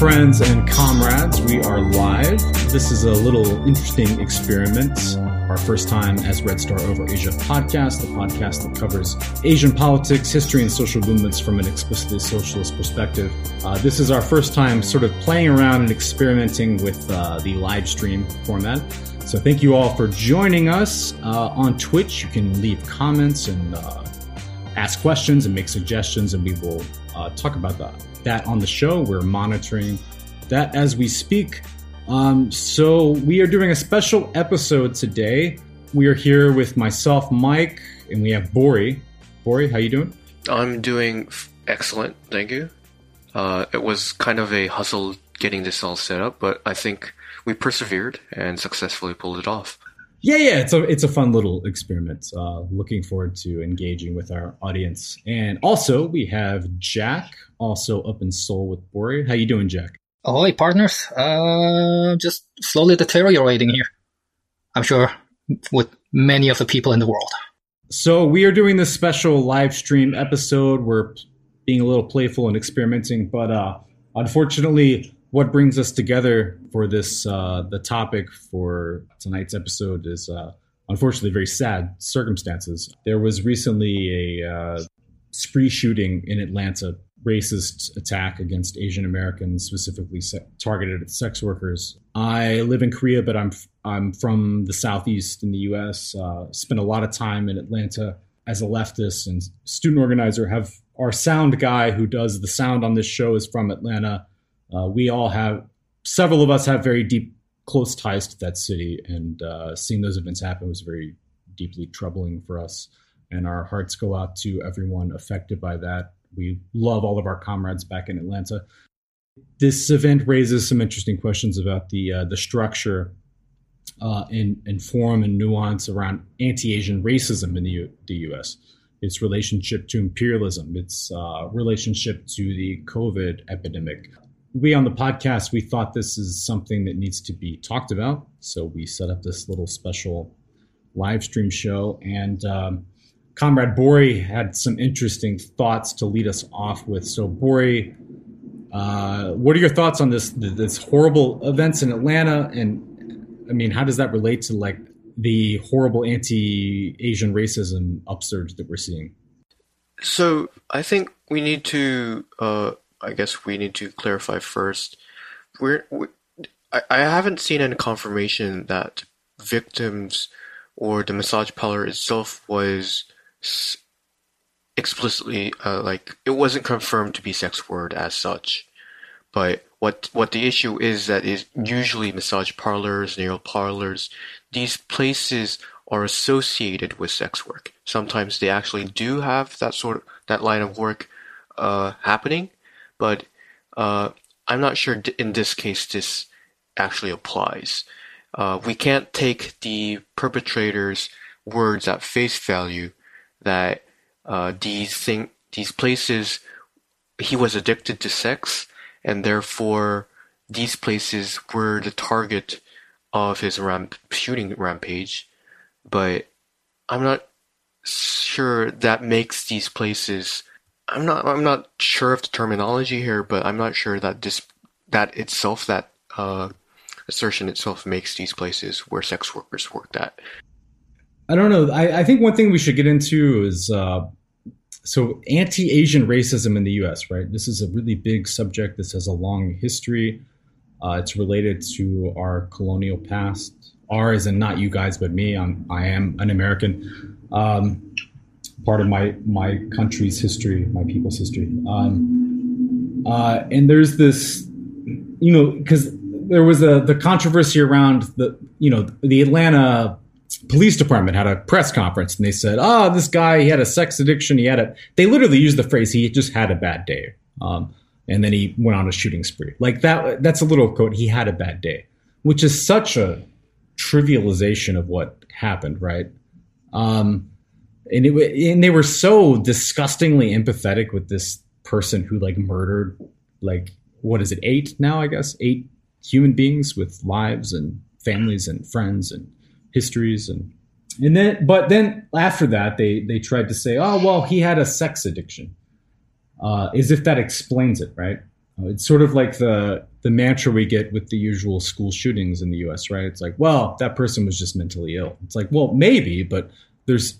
Friends and comrades. We are live. This is a little interesting experiment. Our first time as Red Star Over Asia podcast, the podcast that covers Asian politics, history, and social movements from an explicitly socialist perspective. Uh, this is our first time sort of playing around and experimenting with uh, the live stream format. So thank you all for joining us uh, on Twitch. You can leave comments and uh, ask questions and make suggestions, and we will uh, talk about that that on the show. We're monitoring that as we speak. Um, so we are doing a special episode today. We are here with myself, Mike, and we have Bori. Bori, how you doing? I'm doing excellent, thank you. Uh, it was kind of a hustle getting this all set up, but I think we persevered and successfully pulled it off. Yeah, yeah, it's a it's a fun little experiment. Uh, looking forward to engaging with our audience, and also we have Jack, also up in Seoul with Bori. How you doing, Jack? Ahoy, partners! Uh, just slowly deteriorating here. I'm sure with many of the people in the world. So we are doing this special live stream episode. We're being a little playful and experimenting, but uh, unfortunately, what brings us together for this uh, the topic for tonight's episode is uh, unfortunately very sad circumstances. There was recently a uh, spree shooting in Atlanta, racist attack against Asian Americans, specifically se- targeted at sex workers. I live in Korea, but I'm I'm from the southeast in the U.S. Uh, spent a lot of time in Atlanta as a leftist and student organizer. Have our sound guy who does the sound on this show is from Atlanta uh, we all have several of us have very deep, close ties to that city, and uh, seeing those events happen was very deeply troubling for us. And our hearts go out to everyone affected by that. We love all of our comrades back in Atlanta. This event raises some interesting questions about the uh, the structure uh, and, and form and nuance around anti-Asian racism in the, U- the U.S. Its relationship to imperialism, its uh, relationship to the COVID epidemic, we on the podcast we thought this is something that needs to be talked about so we set up this little special live stream show and um, comrade bori had some interesting thoughts to lead us off with. So bori uh, what are your thoughts on this this horrible events in atlanta? And i mean how does that relate to like the horrible anti-asian racism upsurge that we're seeing? So i think we need to uh, I guess we need to clarify first. We're, we, I, I haven't seen any confirmation that victims or the massage parlor itself was explicitly uh, like it wasn't confirmed to be sex word as such. But what what the issue is that is usually massage parlors, nail parlors, these places are associated with sex work. Sometimes they actually do have that sort of that line of work uh, happening, but uh, I'm not sure in this case this actually applies. Uh, we can't take the perpetrator's words at face value that uh, these thing these places he was addicted to sex and therefore these places were the target of his ramp shooting rampage but i'm not sure that makes these places I'm not I'm not sure of the terminology here, but I'm not sure that this that itself that uh, assertion itself makes these places where sex workers worked at. I don't know. I, I think one thing we should get into is uh, so anti-Asian racism in the U.S. Right. This is a really big subject. This has a long history. Uh, it's related to our colonial past. Our is in not you guys, but me. I'm I am an American. Um, part of my my country's history, my people's history. Um, uh, and there's this, you know, because there was a the controversy around the, you know, the Atlanta police department had a press conference and they said, "Oh, this guy he had a sex addiction. He had a." They literally used the phrase, "He just had a bad day," um, and then he went on a shooting spree. Like that. That's a little quote. He had a bad day, which is such a trivialization of what happened, right? Um, and it and they were so disgustingly empathetic with this person who like murdered like what is it eight now I guess eight human beings with lives and families and friends and histories and and then but then after that they they tried to say oh well he had a sex addiction uh, as if that explains it right Uh, it's sort of like the the mantra we get with the usual school shootings in the U.S. Right? It's like, well, that person was just mentally ill. It's like, well, maybe, but there's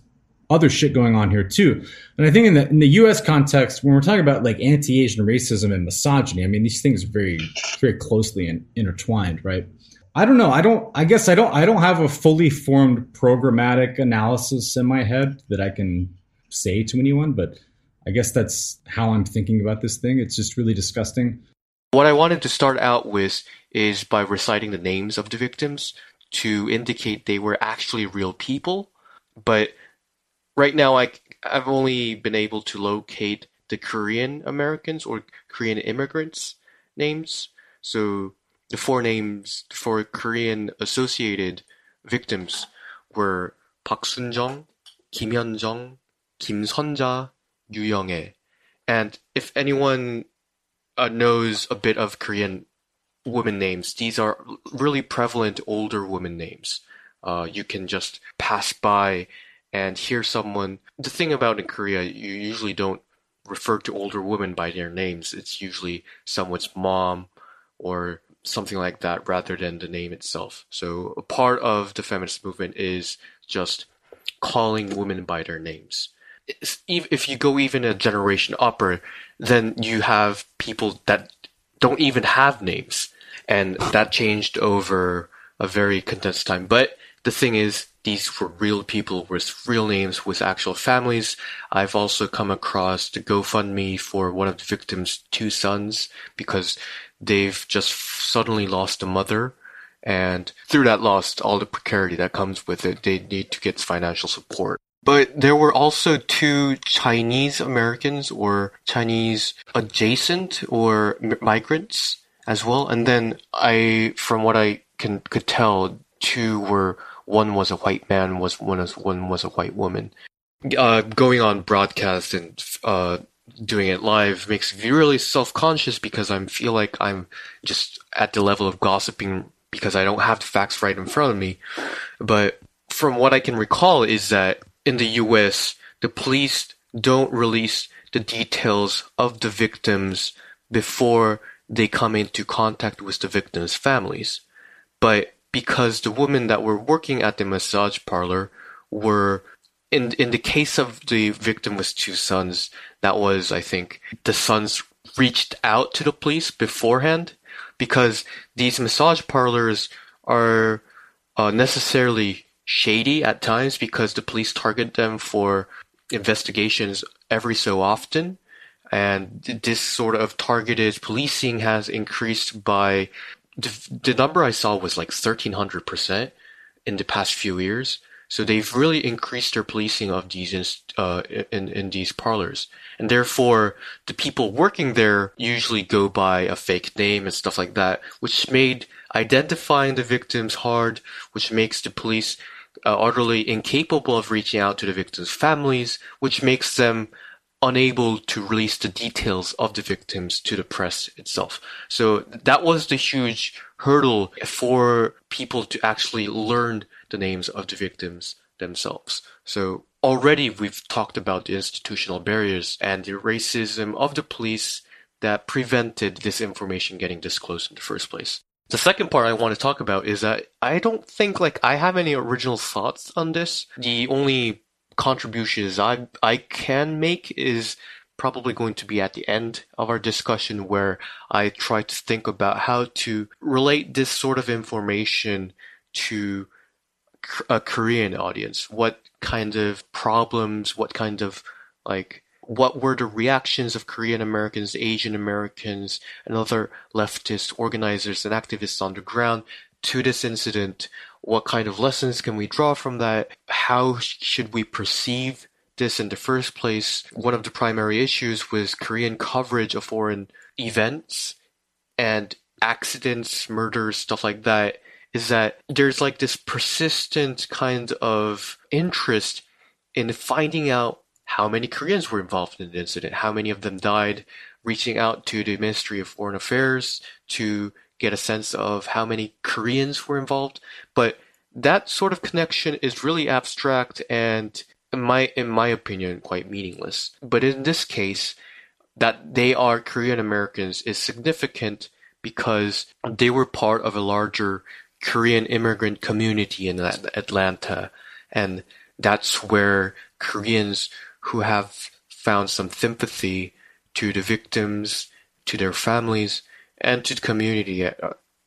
other shit going on here too. And I think in the in the U.S. context, when we're talking about like anti-Asian racism and misogyny, I mean these things are very very closely in, intertwined, right? I don't know. I don't. I guess I don't. I don't have a fully formed programmatic analysis in my head that I can say to anyone, but I guess that's how I'm thinking about this thing. It's just really disgusting. What I wanted to start out with is by reciting the names of the victims to indicate they were actually real people. But right now, I, I've only been able to locate the Korean Americans or Korean immigrants names. So the four names for Korean associated victims were Park Sun-jung, Kim Hyun-jung, Kim Son-ja, Yu Young-ae. And if anyone uh, knows a bit of Korean women names, these are really prevalent older women names. Uh, you can just pass by and hear someone. The thing about in Korea, you usually don't refer to older women by their names. It's usually someone's mom or something like that rather than the name itself. So a part of the feminist movement is just calling women by their names if you go even a generation upper, then you have people that don't even have names, and that changed over a very condensed time. But the thing is, these were real people with real names, with actual families. I've also come across the GoFundMe for one of the victims' two sons because they've just suddenly lost a mother. And through that loss, all the precarity that comes with it, they need to get financial support. But there were also two Chinese Americans or Chinese adjacent or migrants as well. And then I, from what I can could tell, two were one was a white man, was one was one was a white woman. Uh, going on broadcast and uh, doing it live makes me really self conscious because I feel like I'm just at the level of gossiping because I don't have the facts right in front of me. But from what I can recall is that in the US, the police don't release the details of the victims before they come into contact with the victims' families. But because the women that were working at the massage parlor were in in the case of the victim with two sons, that was I think the sons reached out to the police beforehand because these massage parlors are uh, necessarily shady at times because the police target them for investigations every so often. And this sort of targeted policing has increased by the, the number I saw was like 1300% in the past few years. So they've really increased their policing of these uh, in in these parlors, and therefore the people working there usually go by a fake name and stuff like that, which made identifying the victims hard, which makes the police uh, utterly incapable of reaching out to the victims' families, which makes them unable to release the details of the victims to the press itself. So that was the huge hurdle for people to actually learn the names of the victims themselves. So already we've talked about the institutional barriers and the racism of the police that prevented this information getting disclosed in the first place. The second part I want to talk about is that I don't think like I have any original thoughts on this. The only contributions I I can make is probably going to be at the end of our discussion where I try to think about how to relate this sort of information to a Korean audience. What kind of problems, what kind of like what were the reactions of Korean Americans, Asian Americans, and other leftist organizers and activists on the ground to this incident? What kind of lessons can we draw from that? How should we perceive this in the first place? One of the primary issues was Korean coverage of foreign events and accidents, murders, stuff like that, is that there's like this persistent kind of interest in finding out how many Koreans were involved in the incident, how many of them died, reaching out to the Ministry of Foreign Affairs to get a sense of how many Koreans were involved. But that sort of connection is really abstract and in my in my opinion quite meaningless. But in this case, that they are Korean Americans is significant because they were part of a larger Korean immigrant community in Atlanta. And that's where Koreans who have found some sympathy to the victims, to their families, and to the community uh,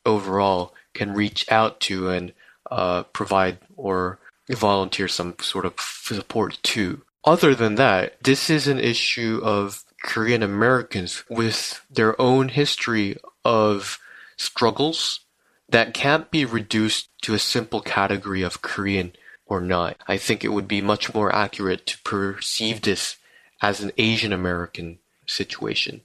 overall can reach out to and uh, provide or volunteer some sort of support to. Other than that, this is an issue of Korean Americans with their own history of struggles that can't be reduced to a simple category of Korean or not. I think it would be much more accurate to perceive this as an Asian American situation.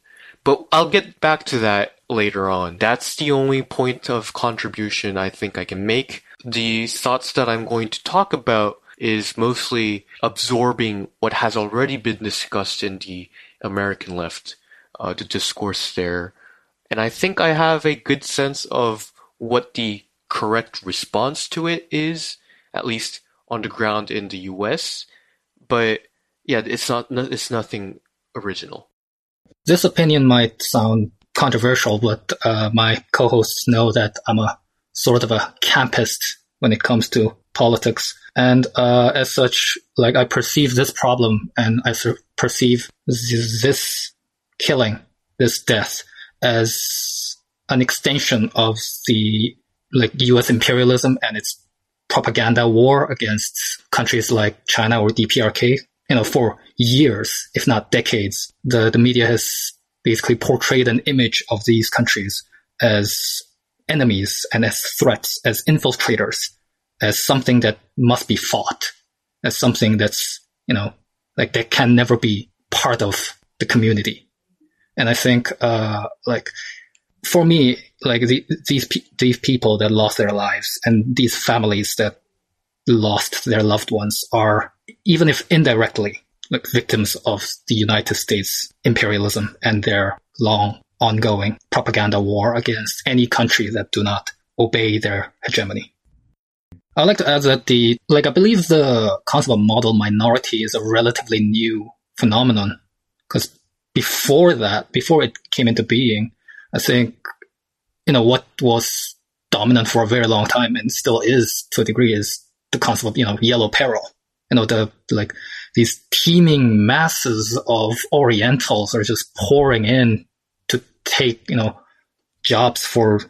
But I'll get back to that later on. That's the only point of contribution I think I can make. The thoughts that I'm going to talk about is mostly absorbing what has already been discussed in the American left, uh, the discourse there. And I think I have a good sense of what the correct response to it is, at least on the ground in the US. But yeah, it's not, it's nothing original. This opinion might sound controversial, but uh, my co-hosts know that I'm a sort of a campist when it comes to politics. And uh, as such, like I perceive this problem and I perceive this killing, this death, as an extension of the like U.S. imperialism and its propaganda war against countries like China or DPRK. You know, for years, if not decades, the, the media has basically portrayed an image of these countries as enemies and as threats, as infiltrators as something that must be fought, as something that's, you know, like that can never be part of the community. And I think, uh, like, for me, like the, these, these people that lost their lives and these families that lost their loved ones are, even if indirectly, like victims of the United States imperialism and their long ongoing propaganda war against any country that do not obey their hegemony. I'd like to add that the, like, I believe the concept of model minority is a relatively new phenomenon. Because before that, before it came into being, I think, you know, what was dominant for a very long time and still is to a degree is the concept of, you know, yellow peril. You know, the, like, these teeming masses of Orientals are just pouring in to take, you know, jobs for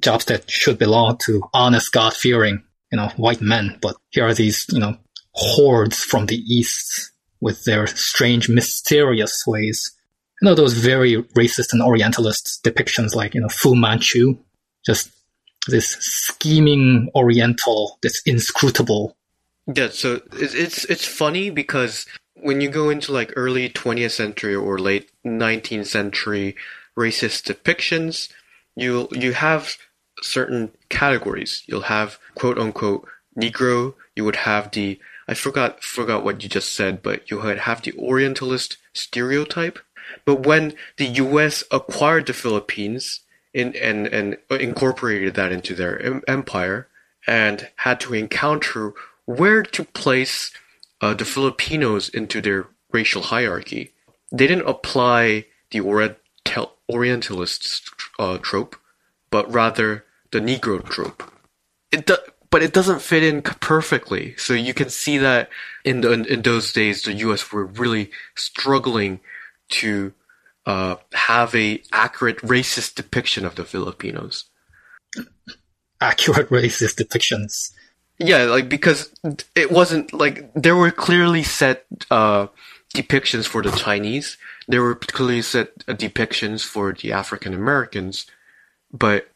jobs that should belong to honest, God fearing you know, white men, but here are these, you know, hordes from the east with their strange, mysterious ways. You know, those very racist and orientalist depictions like, you know, Fu Manchu, just this scheming oriental, this inscrutable. Yeah, so it's it's funny because when you go into like early 20th century or late 19th century racist depictions, you you have certain categories. You'll have quote unquote Negro. You would have the I forgot forgot what you just said, but you would have the Orientalist stereotype. But when the U.S. acquired the Philippines in, and and incorporated that into their empire and had to encounter where to place uh, the Filipinos into their racial hierarchy, they didn't apply the Oriental, Orientalist uh, trope, but rather the Negro trope. It do, but it doesn't fit in perfectly. So you can see that in the, in those days, the U.S. were really struggling to uh, have a accurate racist depiction of the Filipinos. Accurate racist depictions. Yeah, like because it wasn't like there were clearly set uh, depictions for the Chinese. There were clearly set uh, depictions for the African Americans, but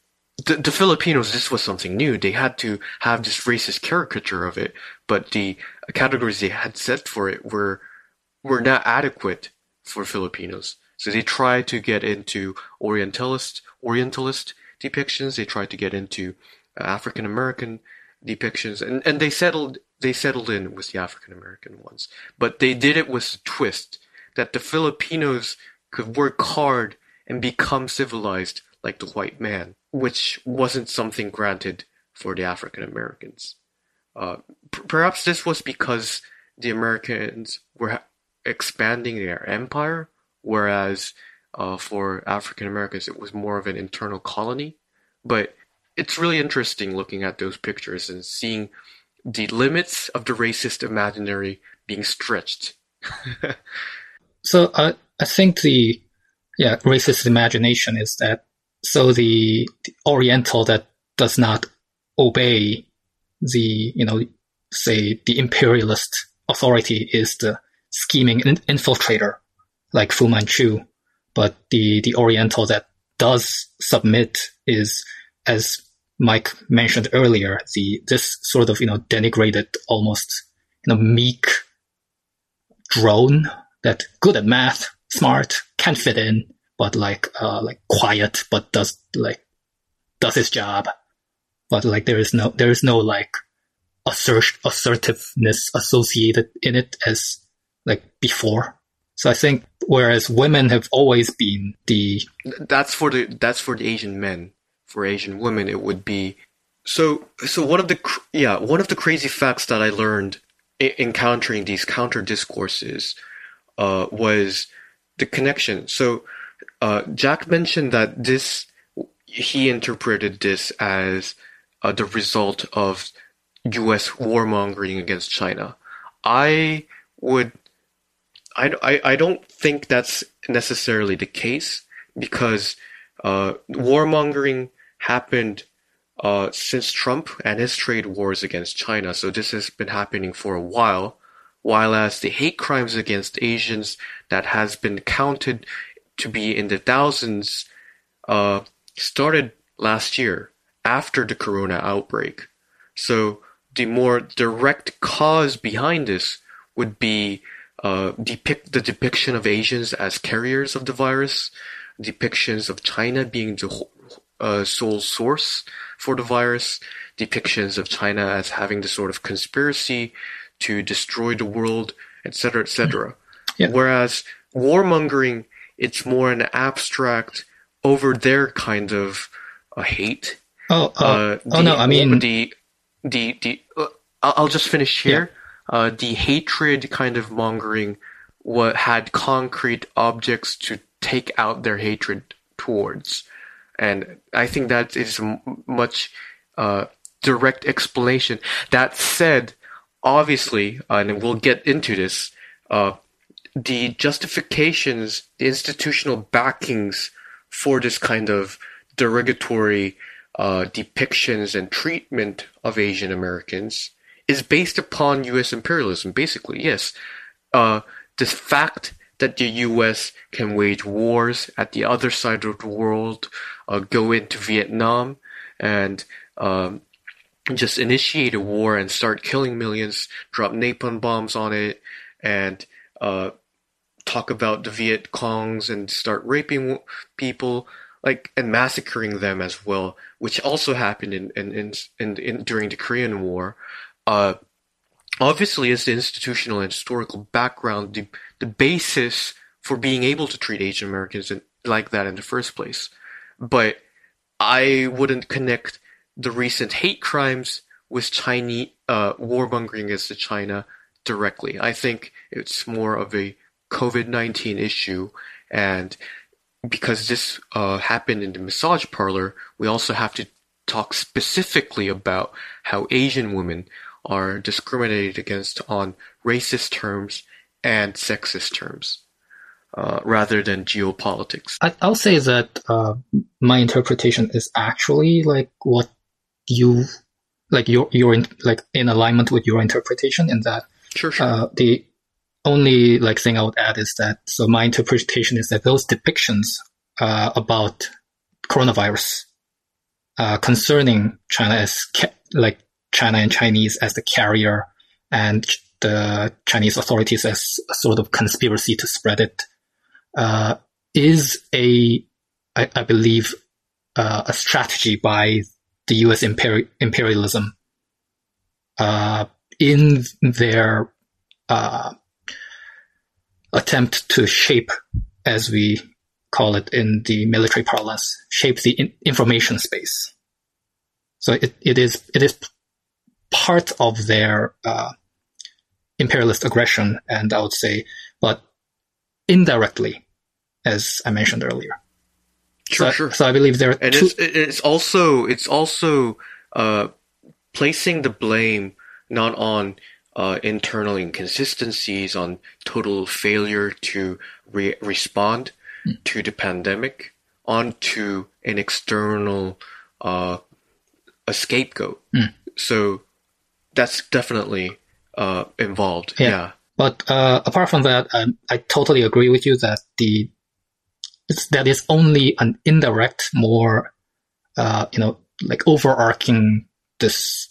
the, the Filipinos, this was something new. They had to have this racist caricature of it, but the categories they had set for it were were not adequate for Filipinos. So they tried to get into Orientalist Orientalist depictions. They tried to get into uh, African American depictions, and, and they settled they settled in with the African American ones. But they did it with a twist that the Filipinos could work hard and become civilized like the white man, which wasn't something granted for the African Americans. Uh, p- perhaps this was because the Americans were expanding their empire whereas uh, for African Americans it was more of an internal colony. But it's really interesting looking at those pictures and seeing the limits of the racist imaginary being stretched. so I I think the yeah racist imagination is that so the, the Oriental that does not obey the you know say the imperialist authority is the scheming infiltrator like Fu Manchu, but the the Oriental that does submit is as Mike mentioned earlier, the this sort of you know denigrated, almost you know meek drone that good at math, smart, can't fit in, but like uh like quiet, but does like does his job, but like there is no there is no like assert assertiveness associated in it as like before. So I think whereas women have always been the that's for the that's for the Asian men for Asian women, it would be so. So one of the yeah one of the crazy facts that I learned encountering these counter discourses uh, was the connection. So uh, Jack mentioned that this he interpreted this as uh, the result of U.S. warmongering against China. I would I, I, I don't think that's necessarily the case because uh, warmongering happened uh, since Trump and his trade wars against China. So this has been happening for a while. While as the hate crimes against Asians that has been counted to be in the thousands uh, started last year after the corona outbreak. So the more direct cause behind this would be depict the depiction of Asians as carriers of the virus, depictions of China being the uh, sole source for the virus, depictions of China as having the sort of conspiracy to destroy the world, etc., etc. Yeah. Whereas warmongering, it's more an abstract, over there kind of a hate. Oh, uh, uh, the, oh no! I mean the the the. Uh, I'll just finish here. Uh, the hatred kind of mongering what had concrete objects to take out their hatred towards. And I think that is much uh, direct explanation. That said, obviously, and we'll get into this, uh, the justifications, the institutional backings for this kind of derogatory uh, depictions and treatment of Asian Americans is based upon U.S. imperialism. Basically, yes, uh, the fact that the U.S. can wage wars at the other side of the world, uh, go into Vietnam, and um, just initiate a war and start killing millions, drop napalm bombs on it, and uh, talk about the Viet Congs and start raping people, like and massacring them as well, which also happened in in in, in, in during the Korean War. Uh, obviously, as the institutional and historical background, the the basis for being able to treat Asian Americans like that in the first place. But I wouldn't connect the recent hate crimes with Chinese uh, warmongering against China directly. I think it's more of a COVID nineteen issue, and because this uh, happened in the massage parlor, we also have to talk specifically about how Asian women are discriminated against on racist terms and sexist terms uh, rather than geopolitics. I, will say that uh, my interpretation is actually like what you like your your in, like in alignment with your interpretation in that sure, sure. Uh, the only like thing I would add is that so my interpretation is that those depictions uh, about coronavirus uh, concerning China as ca- like China and Chinese as the carrier and the Chinese authorities as a sort of conspiracy to spread it uh, is a, I, I believe, uh, a strategy by the U.S. Imperi- imperialism uh, in their uh, attempt to shape, as we call it in the military parlance, shape the in- information space. So it, it is it is part of their uh, imperialist aggression, and I would say, but indirectly, as I mentioned earlier. Sure, so, sure. So I believe there are and two. it's it's also it's also uh, placing the blame not on uh, internal inconsistencies, on total failure to re- respond to the pandemic, onto an external uh, a scapegoat. So that's definitely uh, involved. Yeah. yeah. But uh, apart from that, um, I totally agree with you that the it's, that is only an indirect, more uh, you know, like overarching this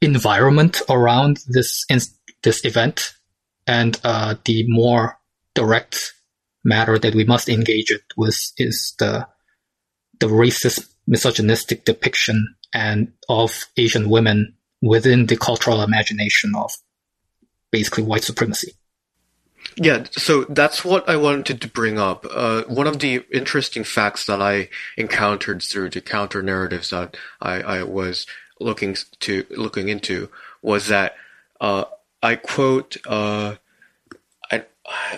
environment around this in, this event, and uh, the more direct matter that we must engage it with is the the racist, misogynistic depiction and of Asian women within the cultural imagination of basically white supremacy. Yeah, so that's what I wanted to bring up. Uh, one of the interesting facts that I encountered through the counter narratives that I, I was looking to looking into was that uh, I quote uh, I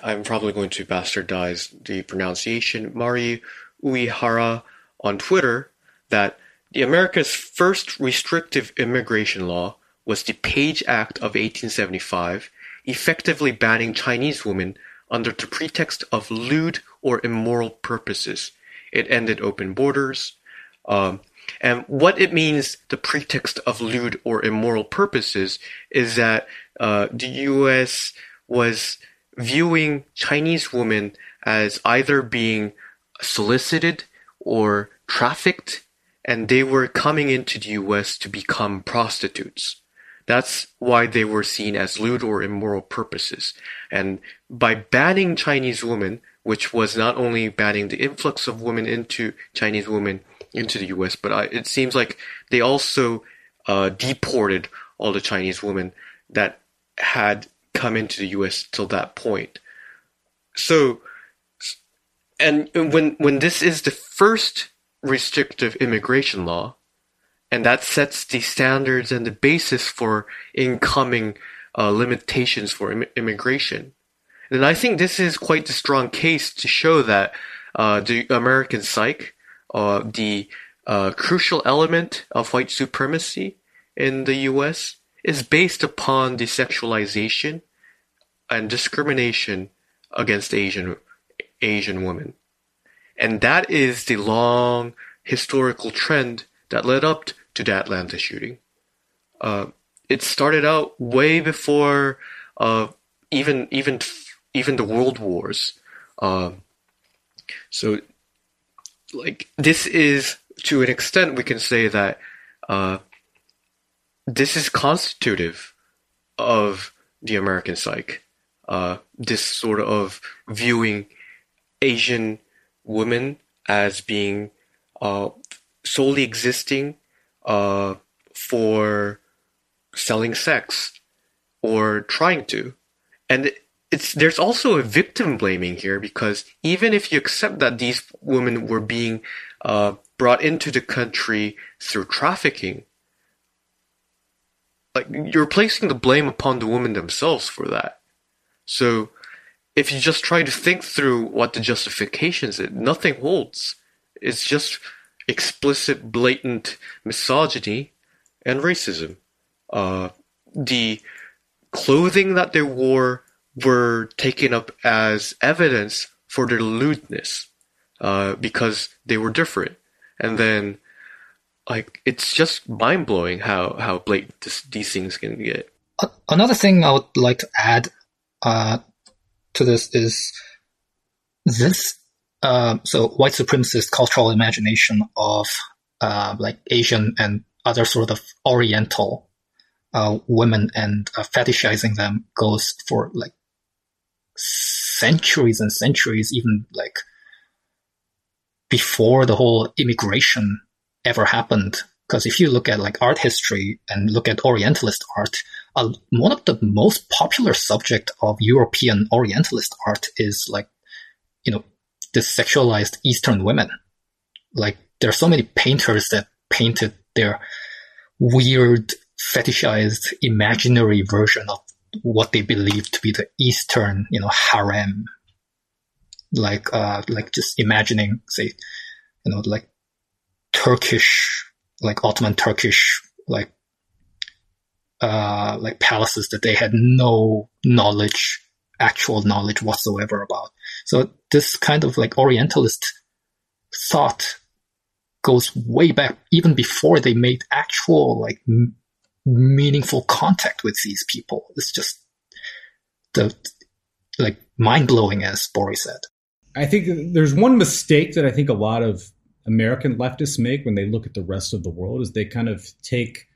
I'm probably going to bastardize the pronunciation Mari Uehara on Twitter that the America's first restrictive immigration law was the Page Act of 1875 effectively banning Chinese women under the pretext of lewd or immoral purposes. It ended open borders. Um, and what it means, the pretext of lewd or immoral purposes, is that uh, the U.S. was viewing Chinese women as either being solicited or trafficked, and they were coming into the U.S. to become prostitutes. That's why they were seen as lewd or immoral purposes. And by banning Chinese women, which was not only banning the influx of women into Chinese women into the U.S., but I, it seems like they also uh, deported all the Chinese women that had come into the U.S. till that point. So, and when when this is the first restrictive immigration law, and that sets the standards and the basis for incoming uh, limitations for Im- immigration. And I think this is quite a strong case to show that uh, the American psyche, uh, the uh, crucial element of white supremacy in the U.S., is based upon the sexualization and discrimination against Asian Asian women, and that is the long historical trend that led up to the Atlanta shooting. Uh, it started out way before uh, even even even the world wars. Uh, so, like this is to an extent we can say that uh, this is constitutive of the American psyche. Uh, this sort of viewing Asian women as being uh, solely existing uh, for selling sex or trying to. And it's there's also a victim blaming here because even if you accept that these women were being uh, brought into the country through trafficking, like you're placing the blame upon the women themselves for that. So if you just try to think through what the justifications is, nothing holds. It's just explicit, blatant misogyny and racism. Uh, the clothing that they wore were taken up as evidence for their lewdness uh, because they were different. And then, like, it's just mind blowing how, how blatant this, these things can get. Another thing I would like to add uh, to this is this uh, so white supremacist cultural imagination of uh, like Asian and other sort of Oriental uh, women and uh, fetishizing them goes for like centuries and centuries, even like before the whole immigration ever happened. Because if you look at like art history and look at Orientalist art, uh, one of the most popular subject of European Orientalist art is like, you know, the sexualized Eastern women. Like there are so many painters that painted their weird, fetishized, imaginary version of what they believe to be the Eastern, you know, harem. like uh, like just imagining, say, you know, like Turkish, like Ottoman Turkish, like uh, like palaces that they had no knowledge, actual knowledge whatsoever about. So this kind of like Orientalist thought goes way back, even before they made actual like m- meaningful contact with these people. It's just the like mind blowing, as Bori said. I think there's one mistake that I think a lot of American leftists make when they look at the rest of the world is they kind of take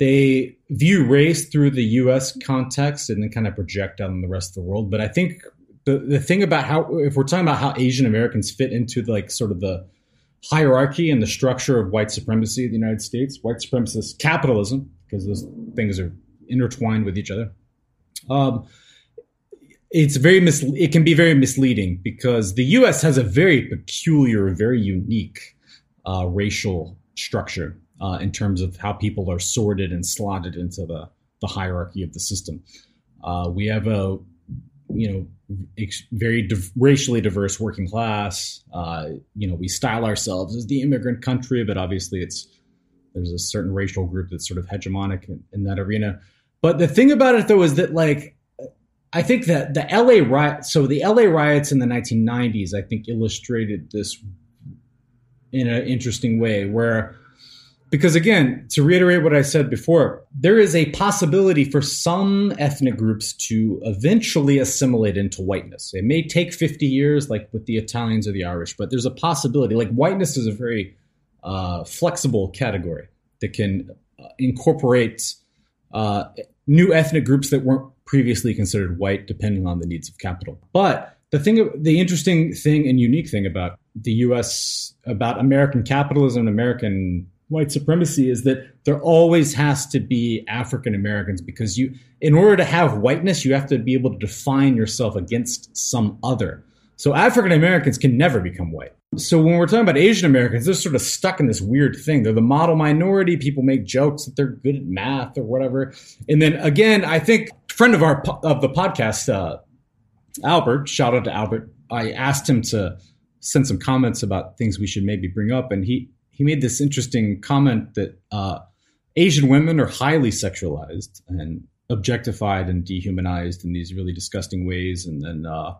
they view race through the U.S. context and then kind of project on the rest of the world. But I think the the thing about how if we're talking about how Asian Americans fit into like sort of the hierarchy and the structure of white supremacy in the United States, white supremacist capitalism, because those things are intertwined with each other. Um, it's very mis- it can be very misleading because the U.S. has a very peculiar, very unique uh, racial structure uh, in terms of how people are sorted and slotted into the the hierarchy of the system. Uh, we have a you know ex- very div- racially diverse working class. Uh, you know, we style ourselves as the immigrant country, but obviously it's there's a certain racial group that's sort of hegemonic in, in that arena. But the thing about it though is that like I think that the LA riot, so the LA riots in the 1990s, I think illustrated this in an interesting way where, because again, to reiterate what I said before, there is a possibility for some ethnic groups to eventually assimilate into whiteness. It may take 50 years, like with the Italians or the Irish, but there's a possibility. Like whiteness is a very uh, flexible category that can uh, incorporate uh, new ethnic groups that weren't previously considered white, depending on the needs of capital. But the thing, the interesting thing and unique thing about the U.S. about American capitalism American white supremacy is that there always has to be African Americans because you, in order to have whiteness, you have to be able to define yourself against some other. So African Americans can never become white. So when we're talking about Asian Americans, they're sort of stuck in this weird thing. They're the model minority. People make jokes that they're good at math or whatever. And then again, I think friend of our of the podcast, uh, Albert, shout out to Albert. I asked him to send some comments about things we should maybe bring up, and he he made this interesting comment that uh, Asian women are highly sexualized and objectified and dehumanized in these really disgusting ways, and then. Uh,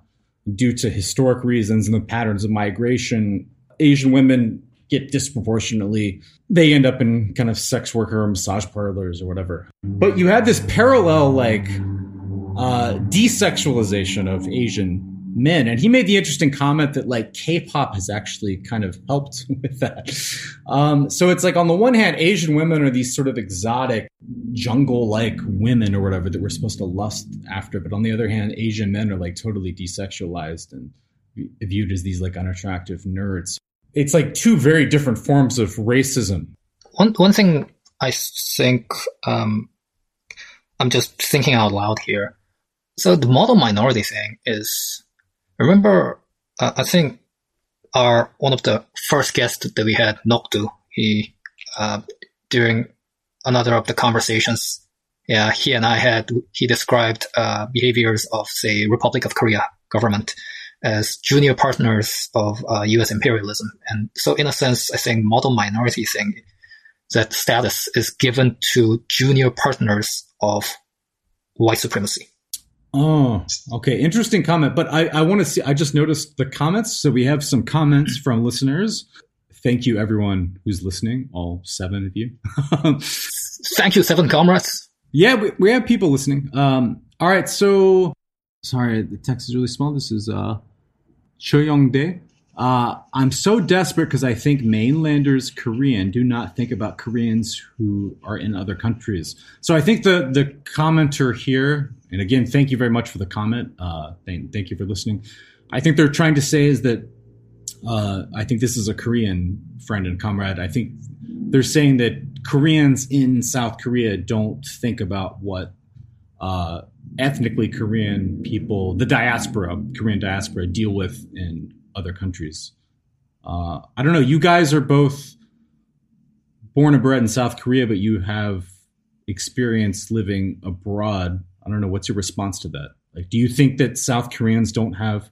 due to historic reasons and the patterns of migration, Asian women get disproportionately, they end up in kind of sex worker massage parlors or whatever. But you have this parallel, like, uh, desexualization of Asian men. And he made the interesting comment that like K-pop has actually kind of helped with that. Um, so it's like on the one hand, Asian women are these sort of exotic jungle-like women or whatever that we're supposed to lust after, but on the other hand, Asian men are like totally desexualized and viewed as these like unattractive nerds. It's like two very different forms of racism. One one thing I think um, I'm just thinking out loud here. So the model minority thing is remember, uh, I think our one of the first guests that we had, Nokdu, he uh, during another of the conversations, yeah, he and I had he described uh, behaviors of say Republic of Korea government as junior partners of U.S. Uh, imperialism, and so in a sense, I think model minority thing that status is given to junior partners of white supremacy. Oh, okay. Interesting comment. But I, I want to see, I just noticed the comments. So we have some comments from listeners. Thank you, everyone who's listening, all seven of you. Thank you, seven comrades. Yeah, we, we have people listening. Um, all right. So, sorry, the text is really small. This is uh, Cho Young Dae. Uh, I'm so desperate because I think mainlanders Korean do not think about Koreans who are in other countries. So I think the the commenter here, and again, thank you very much for the comment. Uh, thank, thank you for listening. I think they're trying to say is that uh, I think this is a Korean friend and comrade. I think they're saying that Koreans in South Korea don't think about what uh, ethnically Korean people, the diaspora, Korean diaspora, deal with in other countries. Uh, I don't know. You guys are both born and bred in South Korea, but you have experience living abroad. I don't know. What's your response to that? Like, do you think that South Koreans don't have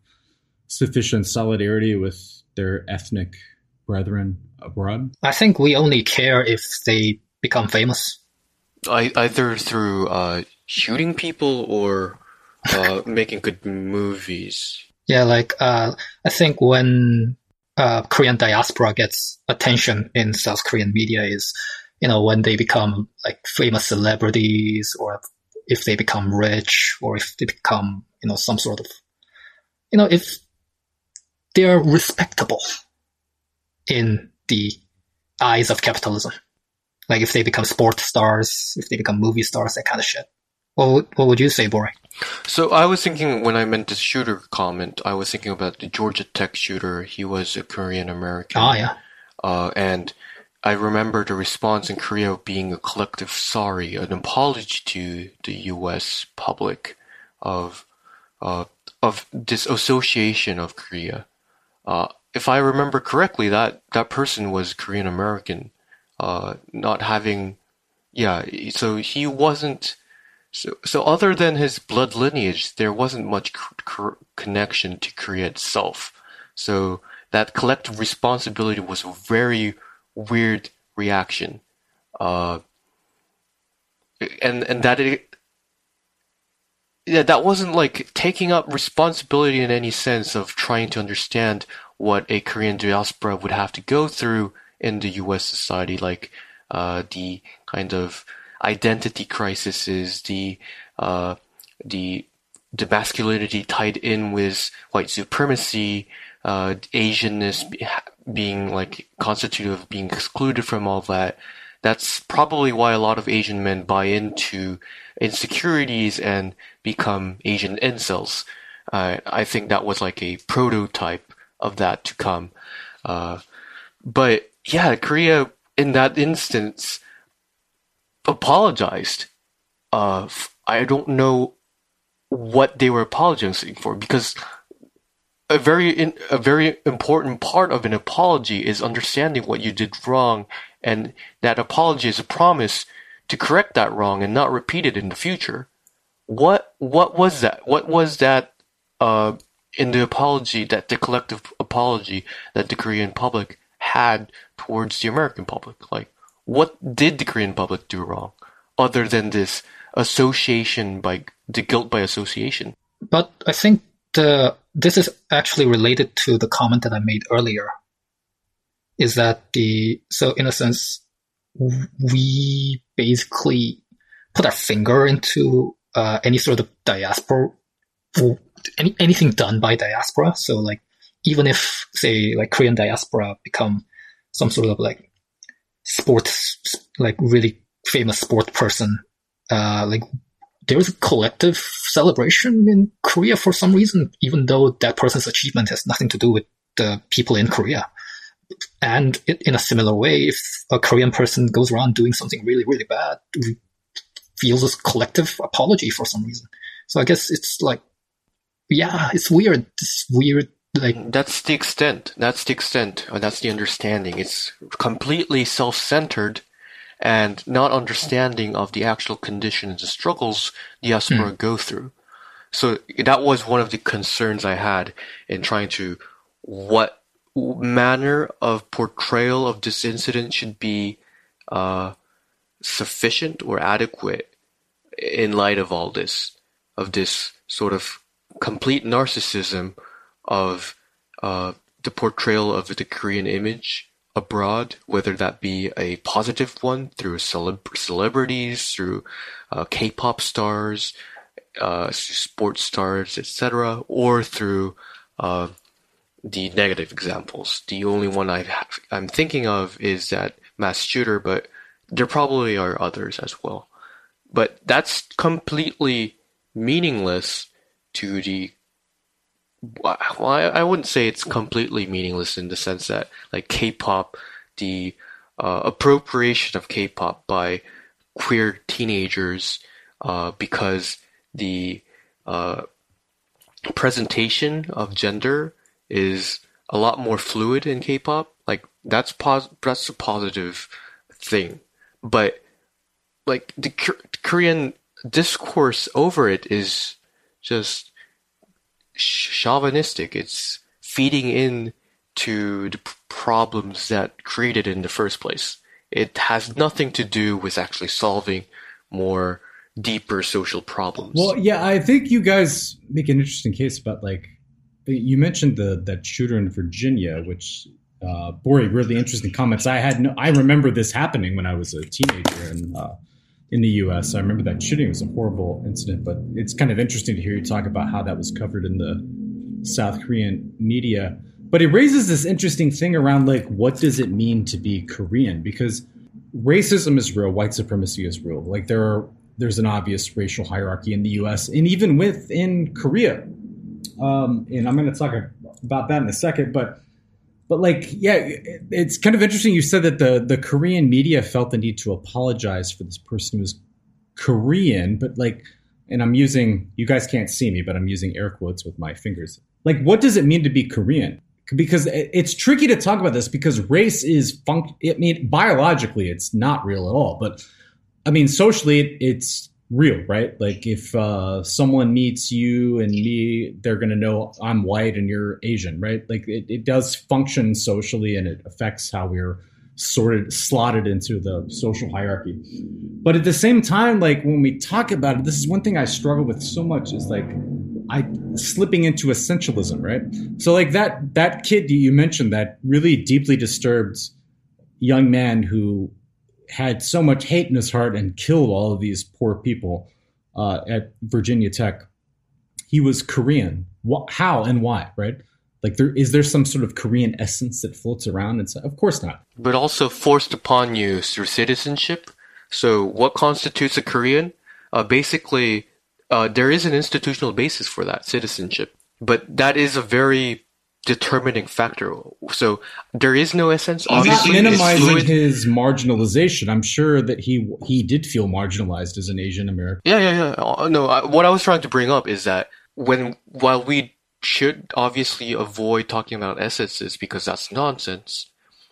sufficient solidarity with their ethnic brethren abroad? I think we only care if they become famous. I, either through uh, shooting people or uh, making good movies. Yeah, like uh, I think when uh, Korean diaspora gets attention in South Korean media is, you know, when they become like famous celebrities or if they become rich or if they become, you know, some sort of, you know, if they're respectable in the eyes of capitalism. Like if they become sport stars, if they become movie stars, that kind of shit. What would, what would you say, Bori? So I was thinking when I meant the shooter comment, I was thinking about the Georgia Tech shooter. He was a Korean American. Oh yeah. Uh, and I remember the response in Korea being a collective sorry, an apology to the U.S. public of uh, of this association of Korea. Uh, if I remember correctly, that that person was Korean American, uh, not having, yeah. So he wasn't. So, so other than his blood lineage, there wasn't much connection to Korea itself. So that collective responsibility was very weird reaction, uh, and and that it, yeah, that wasn't like taking up responsibility in any sense of trying to understand what a Korean diaspora would have to go through in the U.S. society, like uh, the kind of identity crises, the uh, the the masculinity tied in with white supremacy, uh, Asianness being like constitutive of being excluded from all that. That's probably why a lot of Asian men buy into insecurities and become Asian incels. Uh, I think that was like a prototype of that to come. Uh, but yeah, Korea in that instance apologized. Uh, I don't know what they were apologizing for because a very in, a very important part of an apology is understanding what you did wrong, and that apology is a promise to correct that wrong and not repeat it in the future. What what was that? What was that uh, in the apology that the collective apology that the Korean public had towards the American public. Like, what did the Korean public do wrong other than this association by the guilt by association? But I think the this is actually related to the comment that I made earlier. Is that the so in a sense we basically put our finger into uh, any sort of diaspora any, anything done by diaspora. So like even if say like Korean diaspora become some sort of like sports like really famous sport person, uh, like there's a collective celebration in Korea for some reason, even though that person's achievement has nothing to do with the people in Korea. And it, in a similar way, if a Korean person goes around doing something really, really bad, we feels this collective apology for some reason. So I guess it's like yeah, it's weird. It's weird. Like that's the extent. That's the extent. that's the understanding. It's completely self-centered and not understanding of the actual conditions and struggles diaspora mm. go through. So that was one of the concerns I had in trying to what manner of portrayal of this incident should be uh, sufficient or adequate in light of all this, of this sort of complete narcissism of uh, the portrayal of the Korean image abroad, whether that be a positive one through celeb- celebrities, through uh, K-pop stars, uh, sports stars, etc., or through uh, the negative examples. The only one I am thinking of is that mass shooter, but there probably are others as well. But that's completely meaningless to the well, I, wouldn't say it's completely meaningless in the sense that like K-pop, the uh, appropriation of K-pop by queer teenagers, uh, because the uh, presentation of gender is a lot more fluid in K-pop. Like that's pos- that's a positive thing, but like the Korean discourse over it is just chauvinistic. It's feeding in to the problems that created in the first place. It has nothing to do with actually solving more deeper social problems. Well, yeah, I think you guys make an interesting case about like you mentioned the that shooter in Virginia, which uh, really interesting comments. I had no, I remember this happening when I was a teenager and uh, in the U.S. I remember that shooting was a horrible incident, but it's kind of interesting to hear you talk about how that was covered in the South Korean media. But it raises this interesting thing around like what does it mean to be Korean? Because racism is real, white supremacy is real. Like there are there's an obvious racial hierarchy in the U.S. and even within Korea. Um, and I'm going to talk about that in a second, but but like yeah it's kind of interesting you said that the the korean media felt the need to apologize for this person who was korean but like and i'm using you guys can't see me but i'm using air quotes with my fingers. Like what does it mean to be korean? Because it's tricky to talk about this because race is func i mean biologically it's not real at all but i mean socially it's real, right? Like if uh, someone meets you and me, they're going to know I'm white and you're Asian, right? Like it, it does function socially and it affects how we're sorted, slotted into the social hierarchy. But at the same time, like when we talk about it, this is one thing I struggle with so much is like I slipping into essentialism, right? So like that that kid you mentioned that really deeply disturbed young man who had so much hate in his heart and killed all of these poor people uh, at Virginia Tech. He was Korean. What, how and why? Right? Like, there is there some sort of Korean essence that floats around? And so, of course not. But also forced upon you through citizenship. So, what constitutes a Korean? Uh, basically, uh, there is an institutional basis for that citizenship, but that is a very determining factor. So there is no essence. I'm not minimizing his marginalization. I'm sure that he he did feel marginalized as an Asian American. Yeah, yeah, yeah. Uh, no, I, what I was trying to bring up is that when while we should obviously avoid talking about essences because that's nonsense,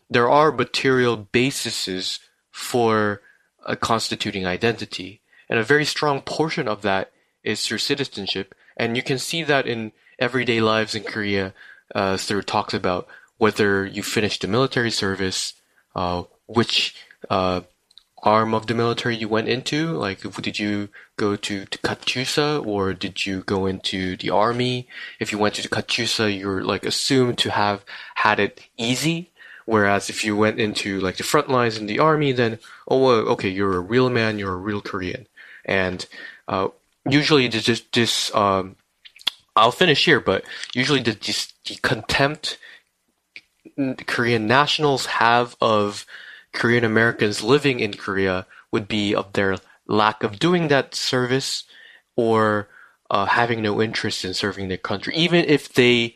there are material bases for a constituting identity, and a very strong portion of that is through citizenship, and you can see that in everyday lives in Korea uh, through talks about whether you finished the military service, uh, which uh, arm of the military you went into. Like, did you go to, to KATUSA or did you go into the army? If you went to KATUSA, you're like assumed to have had it easy. Whereas if you went into like the front lines in the army, then oh okay, you're a real man, you're a real Korean, and uh, usually this this um, I'll finish here, but usually the, the contempt Korean nationals have of Korean Americans living in Korea would be of their lack of doing that service or uh, having no interest in serving their country, even if they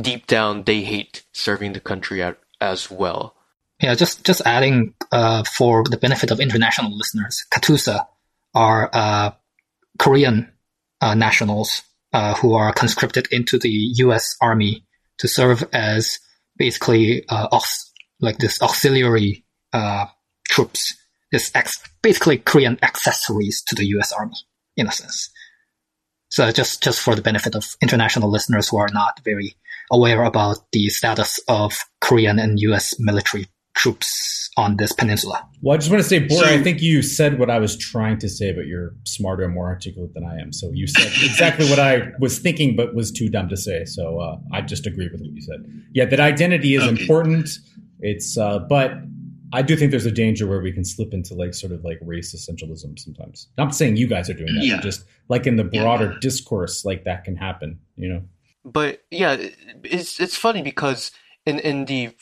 deep down they hate serving the country as well. Yeah, just just adding uh, for the benefit of international listeners, KATUSA are uh, Korean uh, nationals uh, who are conscripted into the U.S. Army to serve as basically uh, aux- like this auxiliary uh, troops, this ex- basically Korean accessories to the U.S. Army in a sense. So just just for the benefit of international listeners who are not very aware about the status of Korean and U.S. military troops on this peninsula. Well, I just want to say, Bori, so, I think you said what I was trying to say, but you're smarter and more articulate than I am. So you said exactly what I was thinking, but was too dumb to say. So uh, I just agree with what you said. Yeah, that identity is okay. important. It's, uh, but I do think there's a danger where we can slip into like sort of like race essentialism sometimes. I'm not saying you guys are doing that, yeah. just like in the broader yeah. discourse, like that can happen, you know? But yeah, it's it's funny because in in the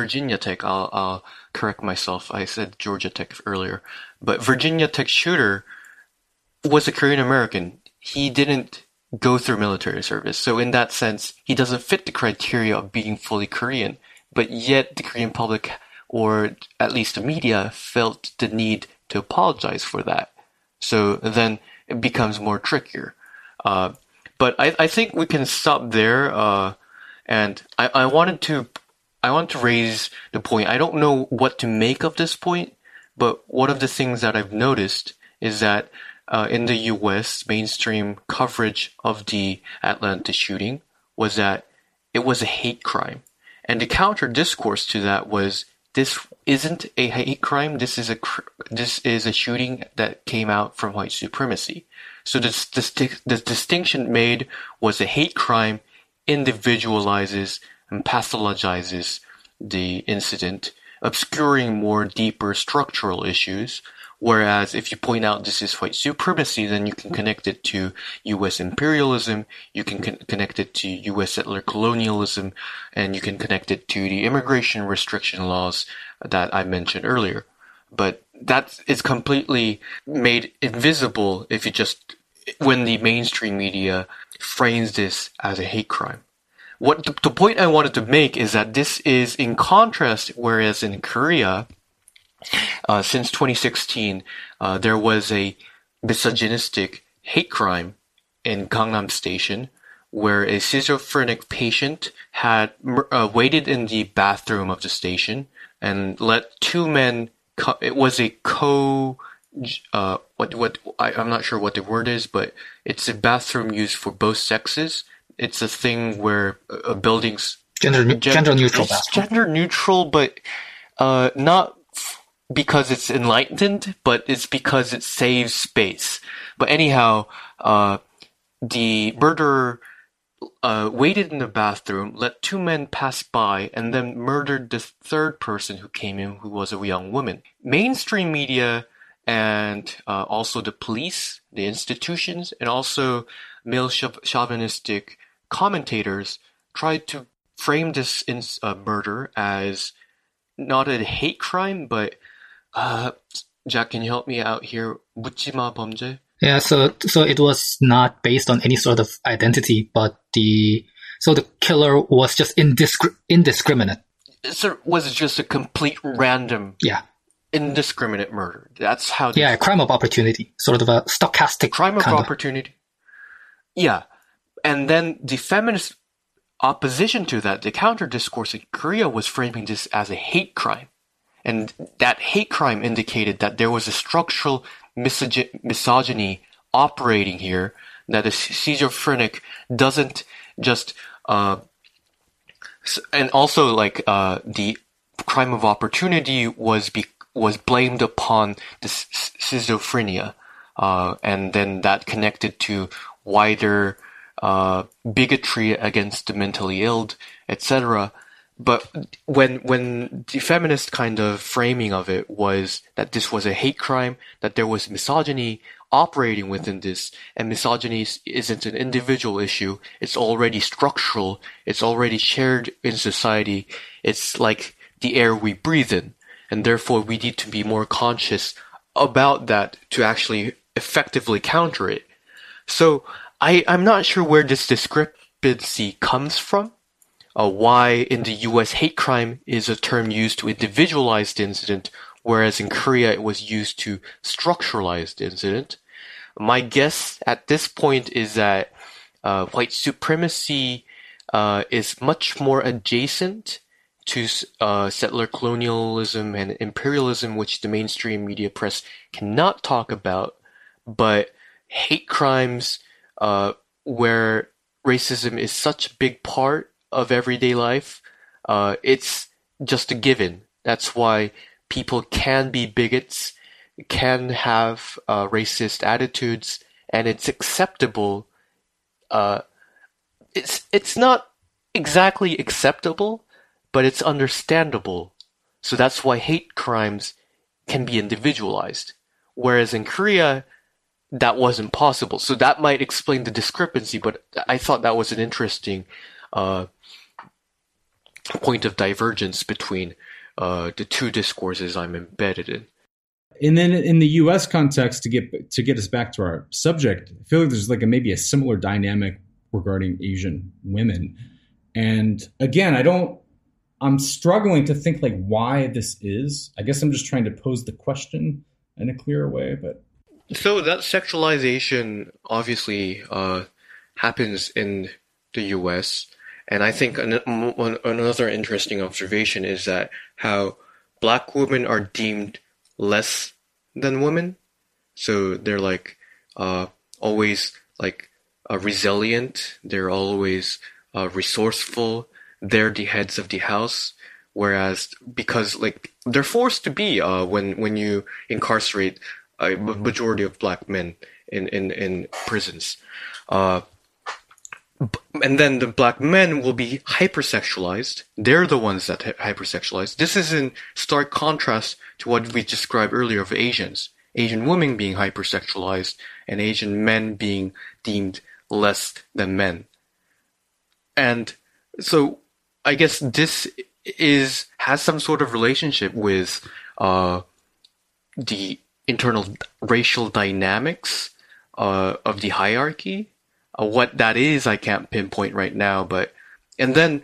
Virginia Tech, I'll, I'll correct myself. I said Georgia Tech earlier, but Virginia Tech shooter was a Korean American. He didn't go through military service, so in that sense, he doesn't fit the criteria of being fully Korean. But yet, the Korean public, or at least the media, felt the need to apologize for that. So then it becomes more trickier. Uh, but I, I think we can stop there. Uh, and I, I wanted to I want to raise the point. I don't know what to make of this point, but one of the things that I've noticed is that uh, in the U.S., mainstream coverage of the Atlanta shooting was that it was a hate crime. And the counter discourse to that was this isn't a hate crime. This is a this is a shooting that came out from white supremacy. So the, the, the distinction made was a hate crime individualizes and pathologizes the incident, obscuring more deeper structural issues Whereas if you point out this is white supremacy, then you can connect it to U.S. imperialism, you can con- connect it to U.S. settler colonialism, and you can connect it to the immigration restriction laws that I mentioned earlier. But that is completely made invisible if you just, when the mainstream media frames this as a hate crime. What the, the point I wanted to make is that this is in contrast, whereas in Korea, uh, since 2016, uh, there was a misogynistic hate crime in Gangnam Station where a schizophrenic patient had uh, waited in the bathroom of the station and let two men. Co- it was a co. Uh, what what I, I'm not sure what the word is, but it's a bathroom used for both sexes. It's a thing where a building's gender gender neutral. Gender neutral, but uh, not because it's enlightened, but it's because it saves space. But anyhow, uh, the murderer uh, waited in the bathroom, let two men pass by, and then murdered the third person who came in, who was a young woman. Mainstream media and uh, also the police, the institutions, and also male chauvinistic commentators tried to frame this in, uh, murder as not a hate crime, but uh, Jack, can you help me out here? 묻지마 범죄? Yeah, so so it was not based on any sort of identity, but the so the killer was just indiscri- indiscriminate. So was it just a complete random? Yeah. Indiscriminate murder. That's how. Yeah, crime of opportunity, sort of a stochastic crime of opportunity. Of. Yeah, and then the feminist opposition to that, the counter discourse in Korea was framing this as a hate crime. And that hate crime indicated that there was a structural misogyny operating here, that a schizophrenic doesn't just, uh, and also like, uh, the crime of opportunity was be, was blamed upon the schizophrenia, uh, and then that connected to wider, Uh, bigotry against the mentally ill, etc. But when when the feminist kind of framing of it was that this was a hate crime, that there was misogyny operating within this, and misogyny isn't an individual issue; it's already structural, it's already shared in society. It's like the air we breathe in, and therefore we need to be more conscious about that to actually effectively counter it. So I I'm not sure where this discrepancy comes from uh, why in the US hate crime is a term used to individualize the incident, whereas in Korea it was used to structuralize the incident. My guess at this point is that uh, white supremacy uh, is much more adjacent to uh, settler colonialism and imperialism, which the mainstream media press cannot talk about, but hate crimes uh, where racism is such a big part of everyday life, uh, it's just a given. That's why people can be bigots, can have uh, racist attitudes, and it's acceptable. Uh, it's it's not exactly acceptable, but it's understandable. So that's why hate crimes can be individualized. Whereas in Korea, that wasn't possible. So that might explain the discrepancy, but I thought that was an interesting uh, point of divergence between uh, the two discourses I'm embedded in. And then in the U.S. context, to get to get us back to our subject, I feel like there's like a, maybe a similar dynamic regarding Asian women. And again, I don't. I'm struggling to think like why this is. I guess I'm just trying to pose the question in a clearer way. But so that sexualization obviously uh, happens in the U.S. And I think an, another interesting observation is that how black women are deemed less than women. So they're like uh, always like uh, resilient. They're always uh, resourceful. They're the heads of the house. Whereas, because like they're forced to be uh, when when you incarcerate a majority of black men in in in prisons, uh, and then the black men will be hypersexualized. They're the ones that hypersexualize. This is in stark contrast to what we described earlier of Asians. Asian women being hypersexualized and Asian men being deemed less than men. And so I guess this is has some sort of relationship with uh, the internal racial dynamics uh, of the hierarchy. Uh, what that is, I can't pinpoint right now, but and then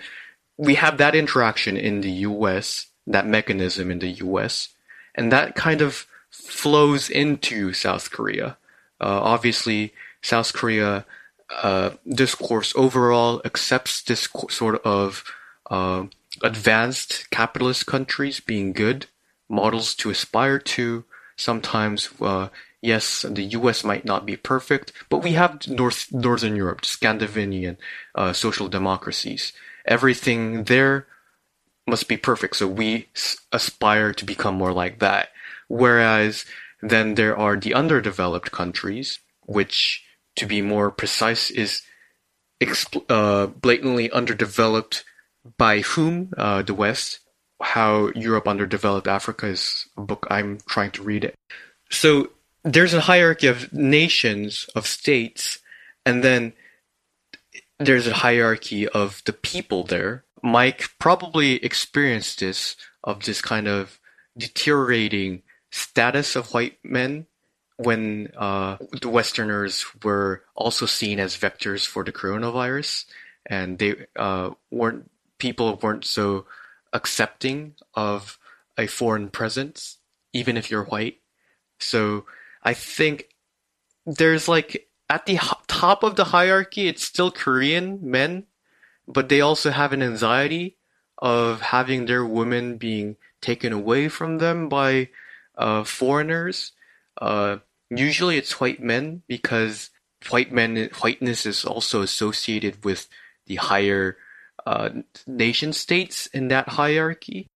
we have that interaction in the U.S., that mechanism in the U.S., and that kind of flows into South Korea. Uh, obviously, South Korea uh, discourse overall accepts this sort of uh, advanced capitalist countries being good models to aspire to. Sometimes, uh, yes, the U.S. might not be perfect, but we have North Northern Europe, Scandinavian uh, social democracies. Everything there must be perfect, so we aspire to become more like that. Whereas then there are the underdeveloped countries, which, to be more precise, is uh, blatantly underdeveloped by whom? Uh, the West. How Europe underdeveloped Africa is a book I'm trying to read it. So there's a hierarchy of nations, of states, and then there's a hierarchy of the people there. Mike probably experienced this of this kind of deteriorating status of white men when uh, the Westerners were also seen as vectors for the coronavirus, and they uh, weren't people weren't so accepting of a foreign presence, even if you're white. So I think there's like at the top of the hierarchy, it's still Korean men, but they also have an anxiety of having their women being taken away from them by uh, foreigners. Uh, usually it's white men because white men whiteness is also associated with the higher uh, nation states in that hierarchy.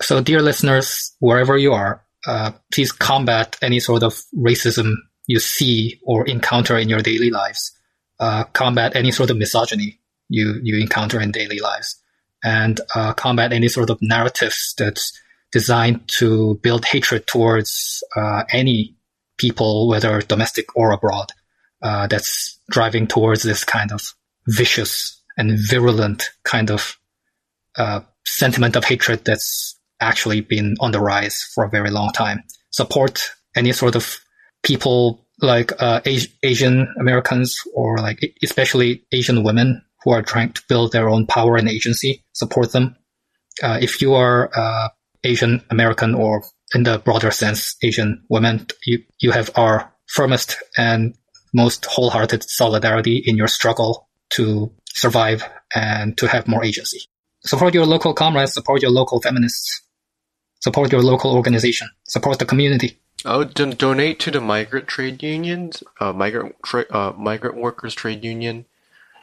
So, dear listeners, wherever you are, uh, please combat any sort of racism you see or encounter in your daily lives. Uh, combat any sort of misogyny you you encounter in daily lives, and uh, combat any sort of narratives that's designed to build hatred towards uh, any people, whether domestic or abroad, uh, that's driving towards this kind of vicious and virulent kind of uh, sentiment of hatred that's actually been on the rise for a very long time. Support any sort of people like uh, Asian Americans or like especially Asian women who are trying to build their own power and agency. Support them. Uh, if you are uh, Asian American or in the broader sense, Asian women, you, you have our firmest and most wholehearted solidarity in your struggle to survive and to have more agency. Support your local comrades, support your local feminists, support your local organization, support the community. Oh, don- donate to the migrant trade unions, uh, migrant tra- uh, migrant workers trade union.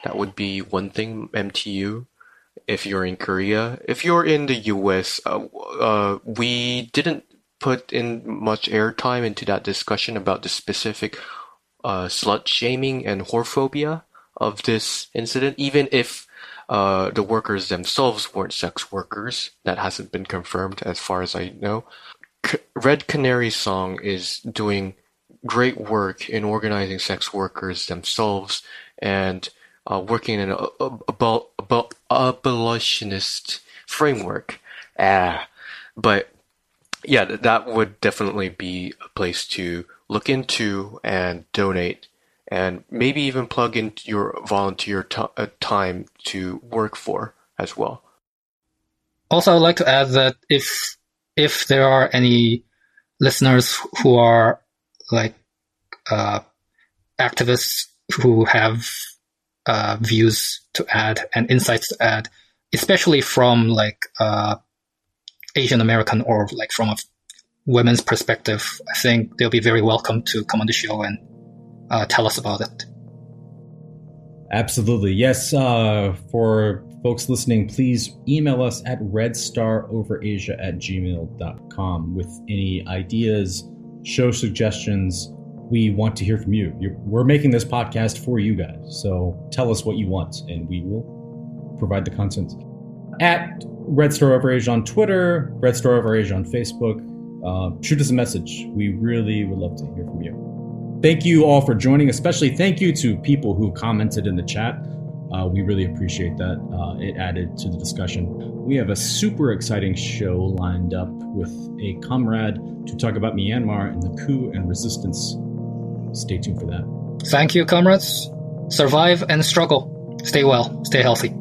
That would be one thing. MTU if you're in Korea. If you're in the US, uh, uh, we didn't put in much airtime into that discussion about the specific uh, slut shaming and whorephobia of this incident, even if uh, the workers themselves weren't sex workers. That hasn't been confirmed as far as I know. C- Red Canary Song is doing great work in organizing sex workers themselves and uh, working in an about about abolitionist framework. Ah, but yeah, that would definitely be a place to look into and donate, and maybe even plug in your volunteer t- uh, time to work for as well. Also, I'd like to add that if if there are any listeners who are like uh, activists who have uh, views to add and insights to add, especially from like uh, Asian American or like from a women's perspective. I think they'll be very welcome to come on the show and uh, tell us about it. Absolutely. Yes. Uh, for folks listening, please email us at redstaroverasia at gmail.com with any ideas, show suggestions. We want to hear from you. You're, we're making this podcast for you guys. So tell us what you want and we will provide the content. At Red Star Over Asia on Twitter, Red Star Over Asia on Facebook. Uh, shoot us a message. We really would love to hear from you. Thank you all for joining, especially thank you to people who commented in the chat. Uh, we really appreciate that. Uh, it added to the discussion. We have a super exciting show lined up with a comrade to talk about Myanmar and the coup and resistance. Stay tuned for that. Thank you, comrades. Survive and struggle. Stay well. Stay healthy.